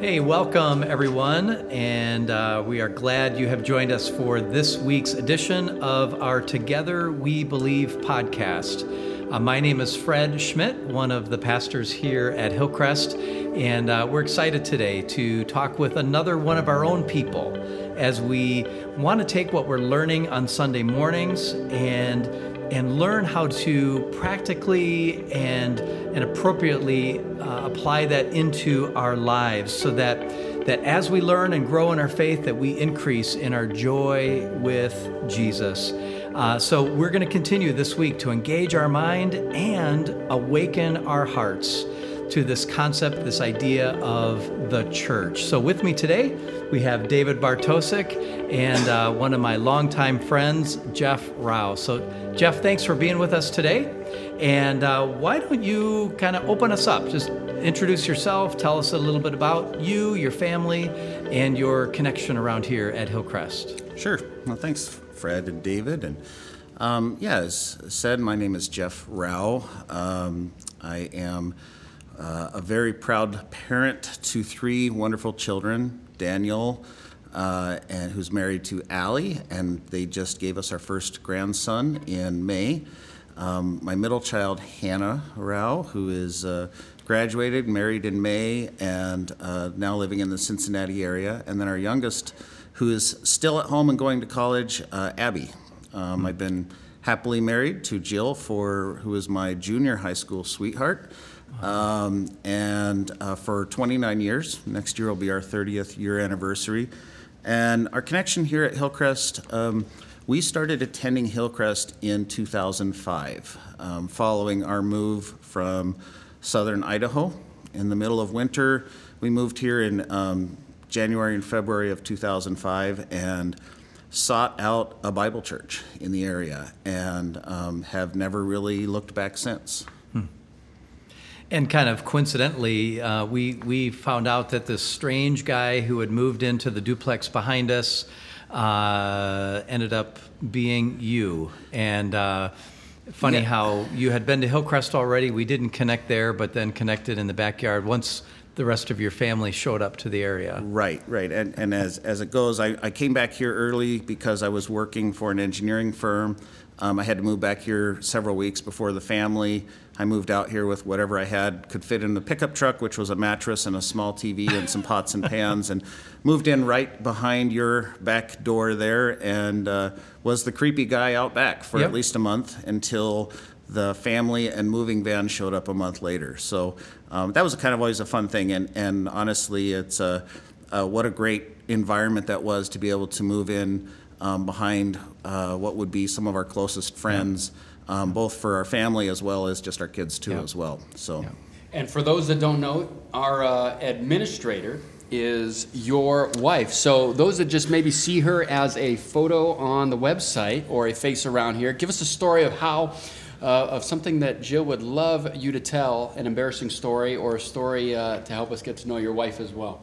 Hey, welcome everyone, and uh, we are glad you have joined us for this week's edition of our Together We Believe podcast. Uh, my name is Fred Schmidt, one of the pastors here at Hillcrest, and uh, we're excited today to talk with another one of our own people as we want to take what we're learning on Sunday mornings and and learn how to practically and, and appropriately uh, apply that into our lives so that, that as we learn and grow in our faith that we increase in our joy with jesus. Uh, so we're going to continue this week to engage our mind and awaken our hearts to this concept, this idea of the church. So, with me today, we have David Bartosik and uh, one of my longtime friends, Jeff Rao. So, Jeff, thanks for being with us today. And uh, why don't you kind of open us up? Just introduce yourself, tell us a little bit about you, your family, and your connection around here at Hillcrest. Sure. Well, thanks, Fred and David. And um, yeah, as said, my name is Jeff Rao. Um, I am uh, a very proud parent to three wonderful children Daniel, uh, and who's married to Allie, and they just gave us our first grandson in May. Um, my middle child, Hannah Rao, who is uh, graduated, married in May, and uh, now living in the Cincinnati area. And then our youngest, who is still at home and going to college, uh, Abby. Um, I've been happily married to Jill, for who is my junior high school sweetheart. Um, and uh, for 29 years, next year will be our 30th year anniversary. And our connection here at Hillcrest, um, we started attending Hillcrest in 2005, um, following our move from southern Idaho. In the middle of winter, we moved here in um, January and February of 2005 and sought out a Bible church in the area and um, have never really looked back since. And kind of coincidentally, uh, we, we found out that this strange guy who had moved into the duplex behind us uh, ended up being you. And uh, funny yeah. how you had been to Hillcrest already. We didn't connect there, but then connected in the backyard once the rest of your family showed up to the area. Right, right. And, and as, as it goes, I, I came back here early because I was working for an engineering firm. Um, I had to move back here several weeks before the family. I moved out here with whatever I had could fit in the pickup truck, which was a mattress and a small TV and some pots and pans, and moved in right behind your back door there, and uh, was the creepy guy out back for yep. at least a month until the family and moving van showed up a month later. So um, that was kind of always a fun thing, and and honestly, it's a, a what a great environment that was to be able to move in um, behind uh, what would be some of our closest friends. Yeah um, both for our family as well as just our kids too as well. So. And for those that don't know, our uh, administrator is your wife. So those that just maybe see her as a photo on the website or a face around here, give us a story of how. Uh, of something that Jill would love you to tell, an embarrassing story or a story uh, to help us get to know your wife as well.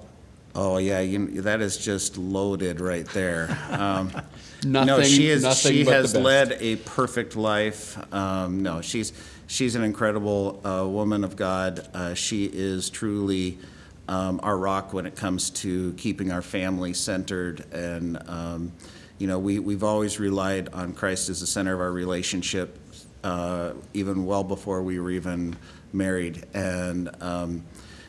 Oh yeah, you, that is just loaded right there. Um, nothing. No, she is. Nothing she has led a perfect life. Um, no, she's she's an incredible uh, woman of God. Uh, she is truly um, our rock when it comes to keeping our family centered and. Um, you know, we, we've always relied on Christ as the center of our relationship, uh, even well before we were even married. And um,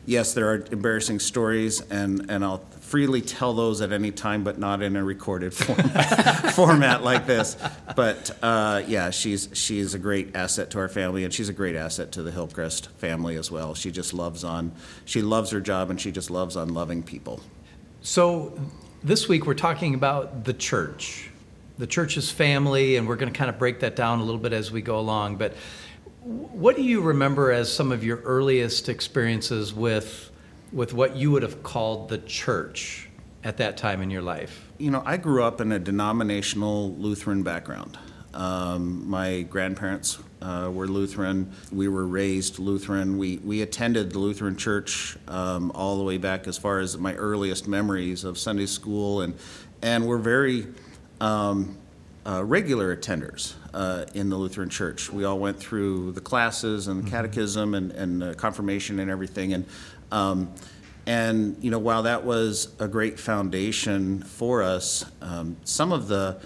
yes, there are embarrassing stories, and, and I'll freely tell those at any time, but not in a recorded format, format like this. But uh, yeah, she's she's a great asset to our family, and she's a great asset to the Hillcrest family as well. She just loves on, she loves her job, and she just loves on loving people. So this week we're talking about the church, the church's family, and we're going to kind of break that down a little bit as we go along, but what do you remember as some of your earliest experiences with, with what you would have called the church at that time in your life? You know, I grew up in a denominational Lutheran background. Um, my grandparents uh, were Lutheran. We were raised Lutheran. We, we attended the Lutheran church um, all the way back as far as my earliest memories of Sunday school, and, and we're very um, uh, regular attenders uh, in the Lutheran Church. We all went through the classes and the mm-hmm. catechism and, and uh, confirmation and everything. And, um, And you know, while that was a great foundation for us, um, some of the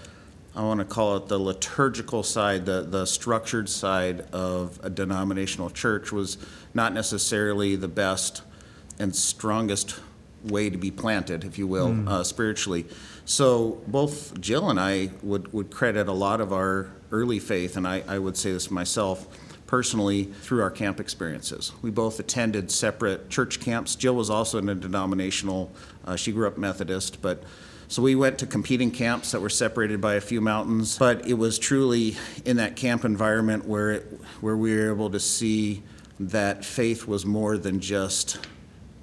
I want to call it the liturgical side, the, the structured side of a denominational church was not necessarily the best and strongest way to be planted, if you will, mm. uh, spiritually. So both Jill and I would, would credit a lot of our early faith, and I, I would say this myself personally, through our camp experiences. We both attended separate church camps. Jill was also in a denominational, uh, she grew up Methodist, but so we went to competing camps that were separated by a few mountains, but it was truly in that camp environment where it, where we were able to see that faith was more than just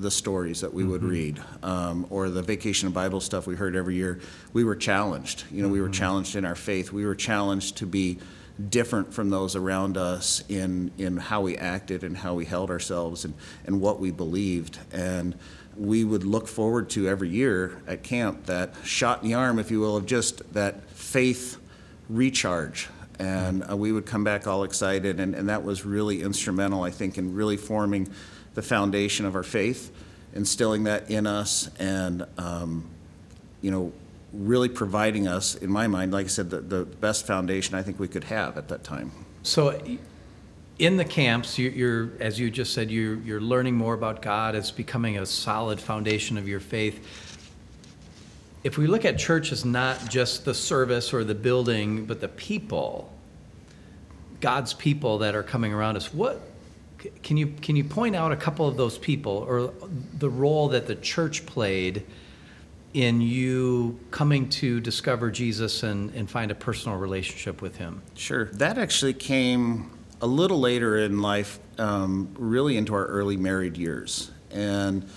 the stories that we would mm-hmm. read um, or the vacation Bible stuff we heard every year. We were challenged. You know, mm-hmm. we were mm-hmm. challenged in our faith. We were challenged to be different from those around us in in how we acted and how we held ourselves and and what we believed and we would look forward to every year at camp that shot in the arm, if you will, of just that faith recharge. And uh, we would come back all excited, and, and that was really instrumental, I think, in really forming the foundation of our faith, instilling that in us, and um, you know, really providing us, in my mind, like I said, the, the best foundation I think we could have at that time. So in the camps, you're, you're, as you just said, you're, you're learning more about God. It's becoming a solid foundation of your faith. If we look at church as not just the service or the building, but the people, God's people that are coming around us, what can you can you point out a couple of those people or the role that the church played in you coming to discover Jesus and, and find a personal relationship with Him? Sure. That actually came a little later in life, um, really into our early married years. And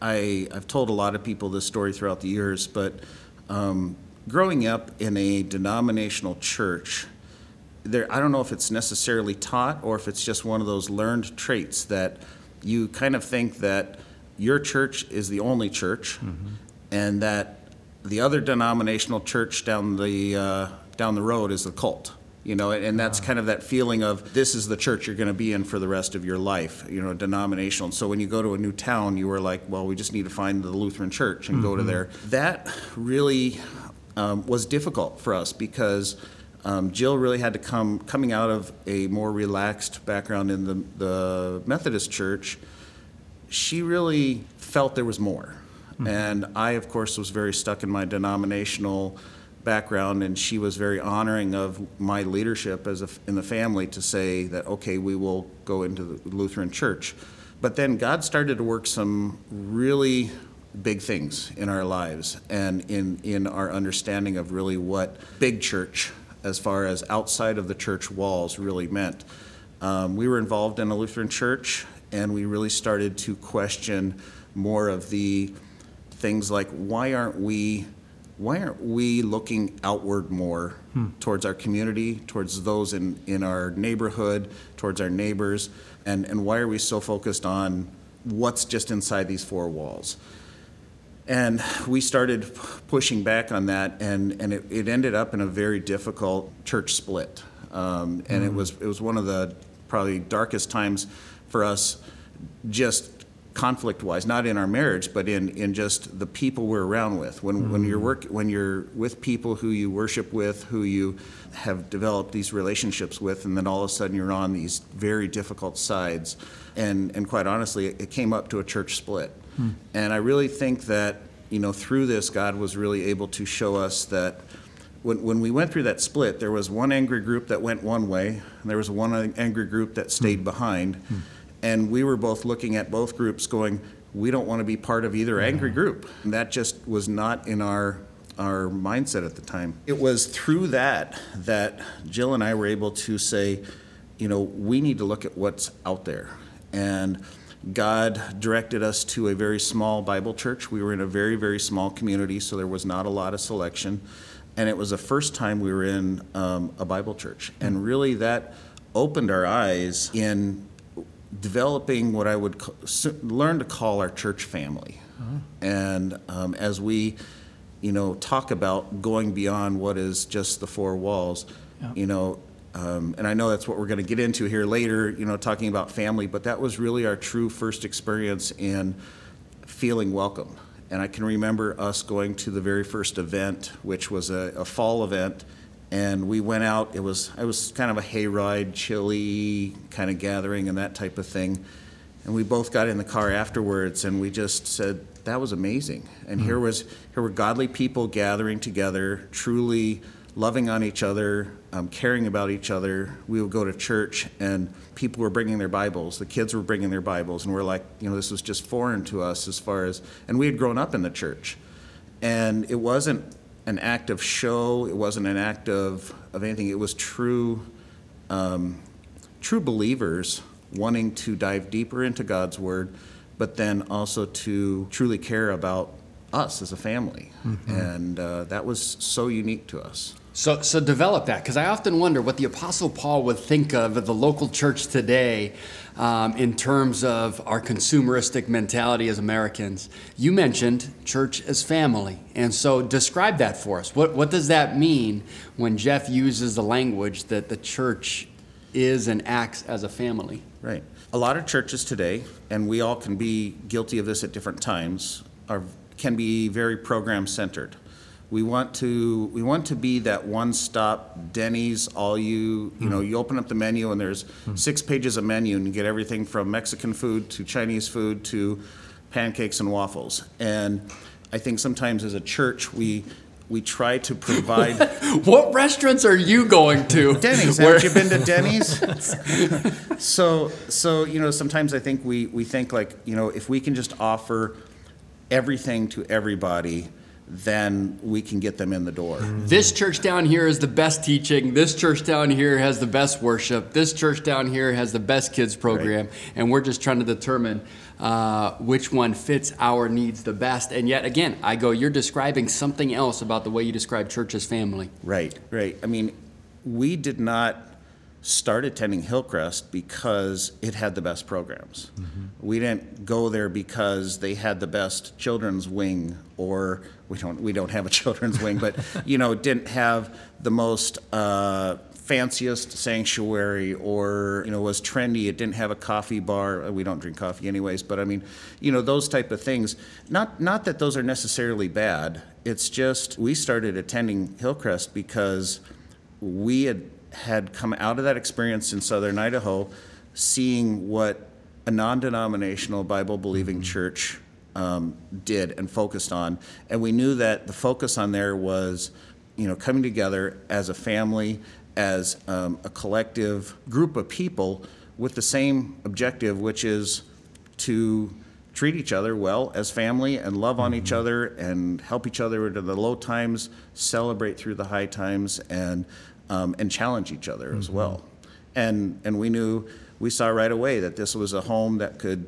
I, I've told a lot of people this story throughout the years, but um, growing up in a denominational church, there, I don't know if it's necessarily taught or if it's just one of those learned traits that you kind of think that your church is the only church mm-hmm. and that the other denominational church down the, uh, down the road is the cult you know and that's kind of that feeling of this is the church you're going to be in for the rest of your life you know denominational and so when you go to a new town you were like well we just need to find the lutheran church and mm-hmm. go to mm-hmm. there that really um, was difficult for us because um, jill really had to come coming out of a more relaxed background in the, the methodist church she really felt there was more mm-hmm. and i of course was very stuck in my denominational background, and she was very honoring of my leadership as a, in the family to say that okay, we will go into the Lutheran Church. But then God started to work some really big things in our lives and in in our understanding of really what big church, as far as outside of the church walls, really meant. Um, we were involved in a Lutheran church, and we really started to question more of the things like why aren't we why aren't we looking outward more hmm. towards our community, towards those in, in our neighborhood, towards our neighbors, and, and why are we so focused on what's just inside these four walls? And we started pushing back on that, and, and it, it ended up in a very difficult church split. Um, and mm. it hmm. was it was one of the probably darkest times for us, just conflict wise, not in our marriage, but in, in just the people we're around with. When, mm-hmm. when, you're work, when you're with people who you worship with, who you have developed these relationships with, and then all of a sudden you're on these very difficult sides. And, and quite honestly, it, it came up to a church split. Mm-hmm. And I really think that, you know, through this, God was really able to show us that when, when we went through that split, there was one angry group that went one way, and there was one angry group that stayed mm-hmm. behind. Mm-hmm and we were both looking at both groups going, we don't want to be part of either angry group. And that just was not in our our mindset at the time. It was through that that Jill and I were able to say, you know, we need to look at what's out there. And God directed us to a very small Bible church. We were in a very, very small community, so there was not a lot of selection. And it was the first time we were in um, a Bible church. And really, that opened our eyes in developing what I would learn to call our church family. Uh-huh. And um, as we, you know, talk about going beyond what is just the four walls, yeah. you know, um, and I know that's what we're going to get into here later, you know, talking about family, but that was really our true first experience in feeling welcome. And I can remember us going to the very first event, which was a, a fall event, and we went out. It was it was kind of a hayride, chilly kind of gathering, and that type of thing. And we both got in the car afterwards, and we just said that was amazing. And here was here were godly people gathering together, truly loving on each other, um, caring about each other. We would go to church, and people were bringing their Bibles. The kids were bringing their Bibles, and we're like, you know, this was just foreign to us as far as, and we had grown up in the church, and it wasn't an act of show. It wasn't an act of of anything. It was true, um, true believers wanting to dive deeper into God's Word, but then also to truly care about us as a family. And uh, that was so unique to us. So, so develop that because I often wonder what the Apostle Paul would think of the local church today um, in terms of our consumeristic mentality as Americans. You mentioned church as family, and so describe that for us. What, what does that mean when Jeff uses the language that the church is and acts as a family? Right. A lot of churches today, and we all can be guilty of this at different times, are can be very program centered. We want to we want to be that one stop Denny's all you you know mm-hmm. you open up the menu and there's mm-hmm. six pages of menu and you get everything from Mexican food to Chinese food to pancakes and waffles. And I think sometimes as a church we we try to provide What restaurants are you going to? Denny's. Where- Haven't you been to Denny's? so, so you know, sometimes I think we we think like you know, if we can just offer everything to everybody, then we can get them in the door. This church down here is the best teaching. This church down here has the best worship. This church down here has the best kids program. And we're just trying to determine uh, which one fits our needs the best. And yet again, I go, you're describing something else about the way you describe church as family. Right, right. I mean, we did not start attending Hillcrest because it had the best programs. We didn't go there because they had the best children's wing, or we don't we don't have a children's wing, but you know, it didn't have the most uh, fanciest sanctuary, or you know, was trendy. It didn't have a coffee bar. We don't drink coffee anyways, but I mean, you know, those type of things. Not not that those are necessarily bad. It's just we started attending Hillcrest because we had had come out of that experience in southern Idaho, seeing what a non-denominational Bible-believing church um, did and focused on, and we knew that the focus on there was, you know, coming together as a family, as um, a collective group of people with the same objective, which is to treat each other well as family and love on each other and help each other into the low times, celebrate through the high times, and um, and challenge each other as well. And and we knew we saw right away that this was a home that could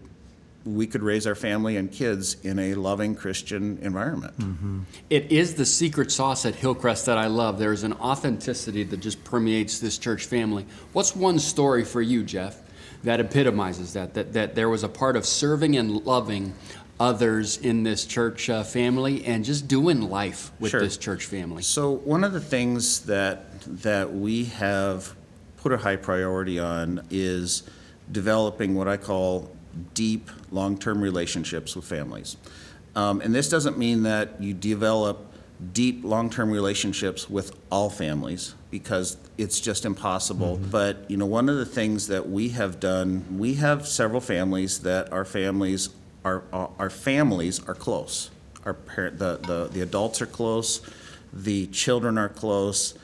we could raise our family and kids in a loving Christian environment. It is the secret sauce at Hillcrest that I love. There's an authenticity that just permeates this church family. What's one story for you, Jeff, that epitomizes that? That, that there was a part of serving and loving others in this church uh, family and just doing life with Sure. this church family. So one of the things that that we have put a high priority on is developing what I call deep long-term relationships with families. Um, and this doesn't mean that you develop deep long-term relationships with all families because it's just impossible. But you know, one of the things that we have done, we have several families that our families our our families are close. Our parent, the, the the adults are close, the children are close,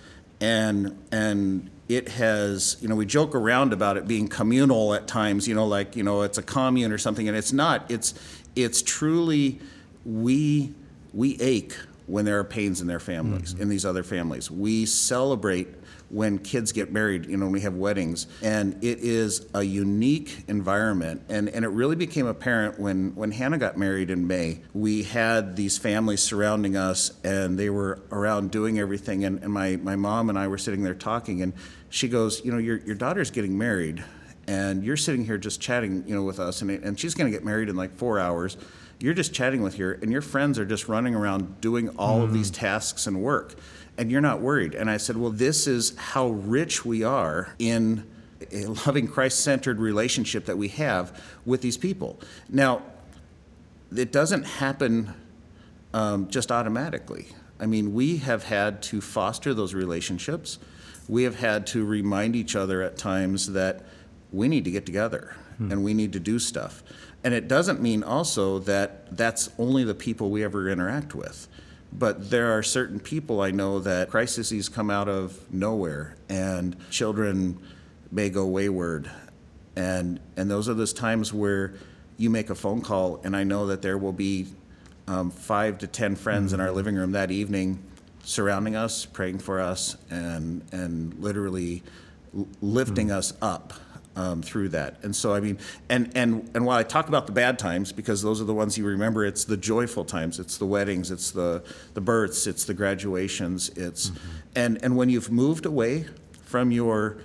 and and it has you know we joke around about it being communal at times you know like you know it's a commune or something and it's not. It's it's truly we we ache when there are pains in their families mm-hmm. in these other families. We celebrate when kids get married you know when we have weddings. And it is a unique environment. And and it really became apparent when when Hannah got married in May we had these families surrounding us and they were around doing everything. And, and my my mom and I were sitting there talking and she goes you know your your daughter's getting married and you're sitting here just chatting, you know, with us, and, and she's going to get married in like four hours. You're just chatting with her, and your friends are just running around doing all of mm-hmm. these tasks and work, and you're not worried. And I said, well, this is how rich we are in a loving Christ-centered relationship that we have with these people. Now, it doesn't happen um, just automatically. I mean, we have had to foster those relationships. We have had to remind each other at times that we need to get together and we need to do stuff. And it doesn't mean also that that's only the people we ever interact with. But there are certain people I know that crises come out of nowhere and children may go wayward. And, and those are those times where you make a phone call and I know that there will be um, five to ten friends in our living room that evening surrounding us, praying for us, and, and literally l- lifting us up um, through that. And so, I mean, and, and, and while I talk about the bad times, because those are the ones you remember, it's the joyful times, it's the weddings, it's the, the births, it's the graduations, it's, and, and when you've moved away from your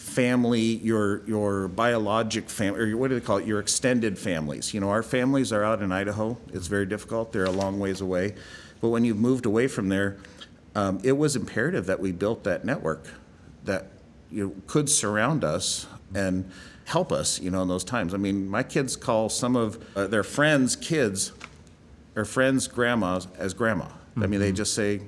family, your your biologic family, or your, what do they call it? Your extended families. You know, our families are out in Idaho. It's very difficult. They're a long ways away. But when you've moved away from there, um, it was imperative that we built that network that you know, could surround us and help us. You know, in those times. I mean, my kids call some of uh, their friends' kids or friends' grandmas as grandma. I mean, they just say,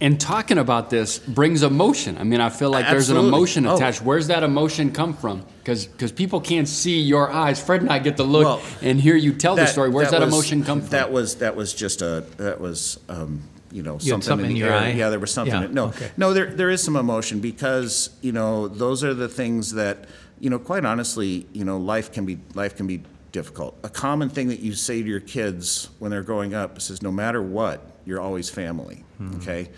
And talking about this brings emotion. I mean, I feel like there's an Absolutely. emotion Oh. attached. Where's that emotion come from? Because people can't see your eyes. Fred and I get to look Well, and hear you tell the story. Where's that, was- emotion come from? That was that was just a that was um, you know You something, something in the your air. eye? Yeah, there was something. Yeah, in- no, okay. no, there there is some emotion because you know those are the things that you know. Quite honestly, you know, life can be life can be difficult. A common thing that you say to your kids when they're growing up is, "No matter what, you're always family." Hmm. Okay.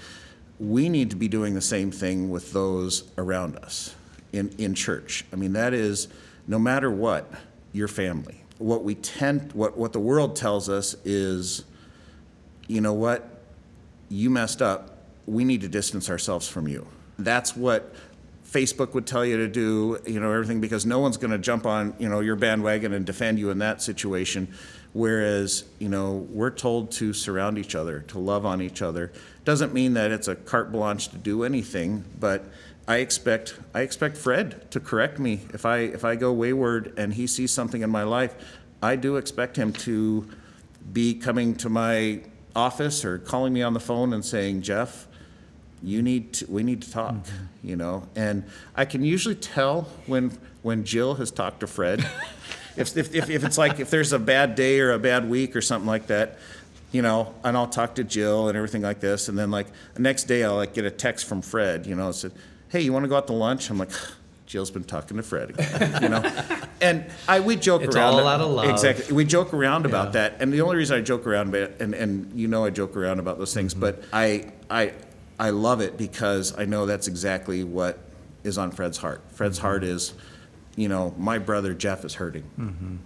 We need to be doing the same thing with those around us in, in church. I mean, that is, no matter what, your family. What we tend, what, what the world tells us is, you know what, you messed up. We need to distance ourselves from you. That's what Facebook would tell you to do, you know, everything, because no one's going to jump on, you know, your bandwagon and defend you in that situation. Whereas, you know, we're told to surround each other, to love on each other. Doesn't mean that it's a carte blanche to do anything, but I expect I expect Fred to correct me if I if I go wayward and he sees something in my life. I do expect him to be coming to my office or calling me on the phone and saying, Jeff, you need to, we need to talk, mm-hmm. you know? And I can usually tell when, when Jill has talked to Fred. if, if, if, if it's like, if there's a bad day or a bad week or something like that, you know, and I'll talk to Jill and everything like this. And then like the next day I'll like get a text from Fred, you know, said, hey, you want to go out to lunch? I'm like, Jill's been talking to Fred again, you know? And I, we joke It's around. all out of love. Exactly. We joke around about that. And the only reason I joke around about it, and, and you know I joke around about those things, mm-hmm. but I, I, I love it because I know that's exactly what is on Fred's heart. Fred's heart mm-hmm. is, you know, my brother Jeff is hurting. Mm-hmm.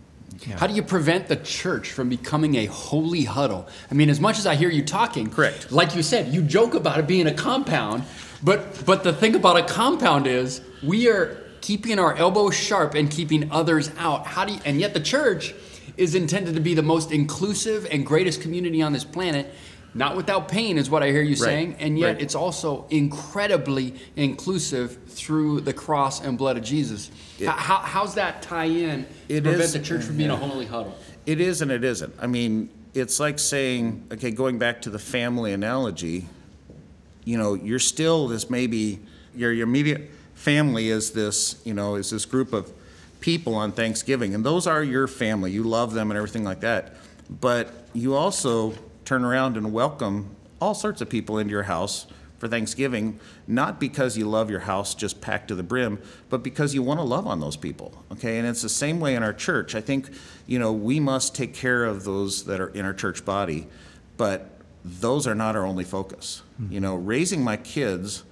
How do you prevent the church from becoming a holy huddle? I mean, as much as I hear you talking, Correct. Like you said, you joke about it being a compound, but but the thing about a compound is we are keeping our elbows sharp and keeping others out. How do you, and yet the church is intended to be the most inclusive and greatest community on this planet. Not without pain is what I hear you saying, and yet right. it's also incredibly inclusive through the cross and blood of Jesus. how, how, how's that tie in to prevent is- the church from being a holy huddle? It is and it isn't. I mean, it's like saying, okay, going back to the family analogy, you know, you're still this maybe your, your immediate family is this, you know, is this group of people on Thanksgiving, and those are your family. You love them and everything like that. But you also turn around and welcome all sorts of people into your house for Thanksgiving, not because you love your house just packed to the brim, but because you want to love on those people. Okay, and it's the same way in our church. I think, you know, we must take care of those that are in our church body, but those are not our only focus. Hmm. You know, raising my kids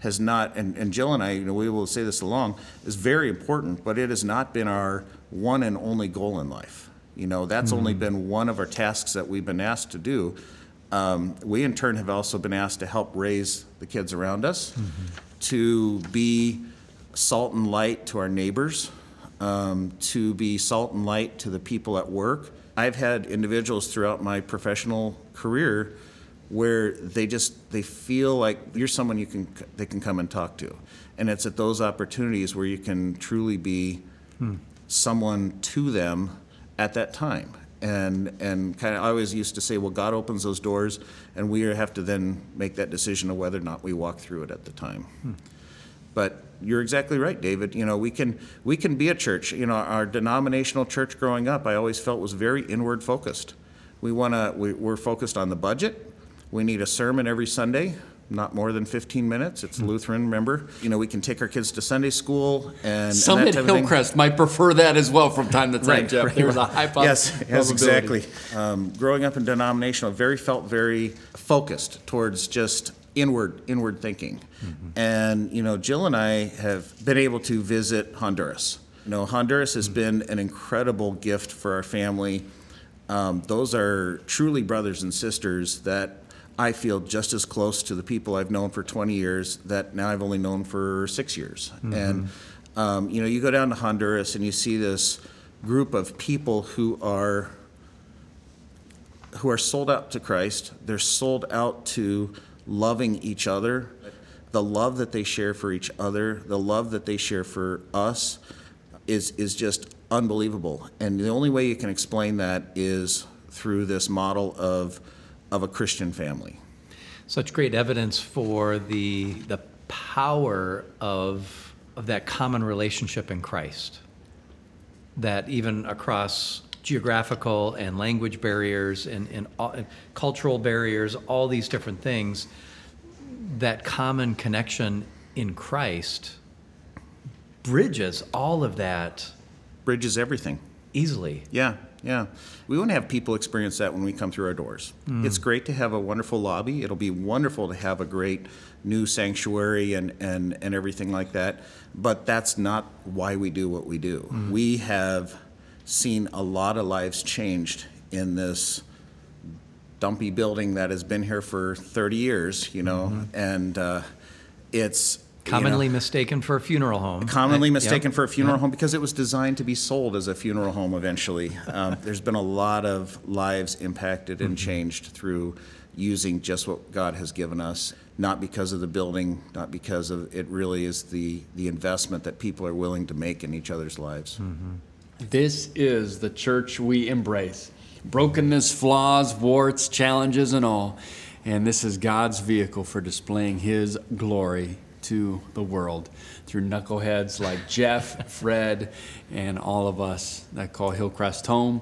has not, and, and Jill and I, you know, we will say this along, is very important, but it has not been our one and only goal in life. You know, that's only been one of our tasks that we've been asked to do. Um, we in turn have also been asked to help raise the kids around us, to be salt and light to our neighbors, um, to be salt and light to the people at work. I've had individuals throughout my professional career where they just they feel like you're someone you can they can come and talk to, and it's at those opportunities where you can truly be someone to them at that time. and and kind of I always used to say, well, God opens those doors, and we have to then make that decision of whether or not we walk through it at the time. Hmm. But you're exactly right, David. You know, we can we can be a church. You know, our denominational church growing up, I always felt was very inward focused. We want to. We, we're focused on the budget. We need a sermon every Sunday, not more than 15 minutes. It's Lutheran, remember? You know, we can take our kids to Sunday school and Some and at that type of thing. Hillcrest might prefer that as well from time to time, Right, Jeff. right, There's a right. high pos- Yes, yes, probability. exactly. Um, growing up in denominational, very felt very focused towards just inward inward thinking, and you know, Jill and I have been able to visit Honduras. You know, Honduras has been an incredible gift for our family. Um, those are truly brothers and sisters that I feel just as close to the people I've known for 20 years that now I've only known for six years. And, um, you know, you go down to Honduras and you see this group of people who are who are sold out to Christ. They're sold out to loving each other. The love that they share for each other, the love that they share for us is is just unbelievable. And the only way you can explain that is through this model of of a Christian family. Such great evidence for the the power of of that common relationship in Christ. That even across geographical and language barriers and, and, all, and cultural barriers, all these different things, that common connection in Christ bridges all of that Bridges everything. Easily. Yeah, yeah. We want to have people experience that when we come through our doors. Mm. It's great to have a wonderful lobby. It'll be wonderful to have a great new sanctuary and, and, and everything like that. But that's not why we do what we do. Mm. We have seen a lot of lives changed in this dumpy building that has been here for 30 years, you know, mm-hmm. and uh, it's you know, Commonly mistaken for a funeral home. commonly uh, Yep. mistaken for a funeral home because it was designed to be sold as a funeral home eventually. Um, there's been a lot of lives impacted and mm-hmm. changed through using just what God has given us, not because of the building, not because of it really is the, the investment that people are willing to make in each other's lives. Mm-hmm. This is the church we embrace. Brokenness, flaws, warts, challenges, and all. And this is God's vehicle for displaying His glory to the world through knuckleheads like Jeff, Fred, and all of us that call Hillcrest home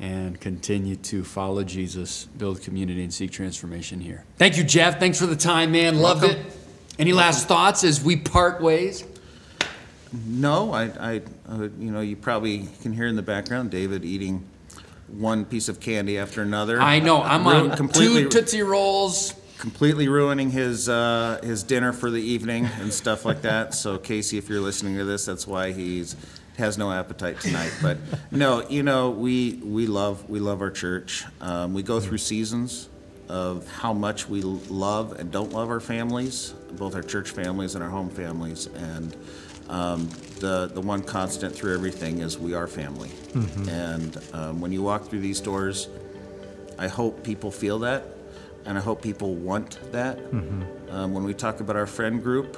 and continue to follow Jesus, build community, and seek transformation here. Thank you, Jeff. Thanks for the time, man. Loved Welcome. it. Any last thoughts as we part ways? No, I, I, uh, you know, you probably can hear in the background David eating one piece of candy after another. I know. I'm on completely, two Tootsie Rolls. Completely ruining his uh, his dinner for the evening and stuff like that. So Casey, if you're listening to this, that's why he's has no appetite tonight. But no, you know, we we love we love our church. Um, we go through seasons of how much we love and don't love our families, both our church families and our home families, and. Um, the, the one constant through everything is we are family. And um, when you walk through these doors, I hope people feel that, and I hope people want that. Um, when we talk about our friend group,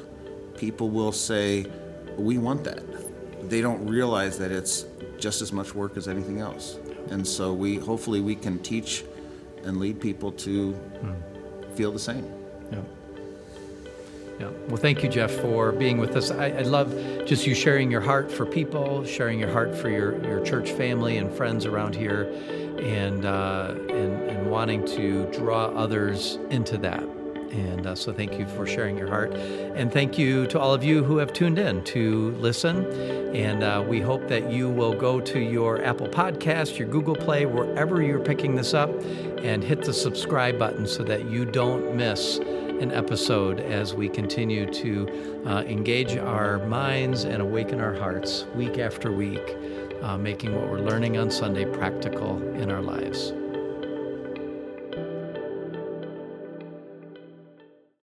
people will say, "We want that." They don't realize that it's just as much work as anything else, and so we hopefully we can teach and lead people to feel the same. Yeah. Yeah. Well, thank you, Jeff, for being with us. I, I love just you sharing your heart for people, sharing your heart for your, your church family and friends around here, and, uh, and, and wanting to draw others into that. And uh, so, thank you for sharing your heart. And thank you to all of you who have tuned in to listen. And uh, we hope that you will go to your Apple Podcast, your Google Play, wherever you're picking this up, and hit the subscribe button so that you don't miss an episode as we continue to uh, engage our minds and awaken our hearts week after week, uh, making what we're learning on Sunday practical in our lives.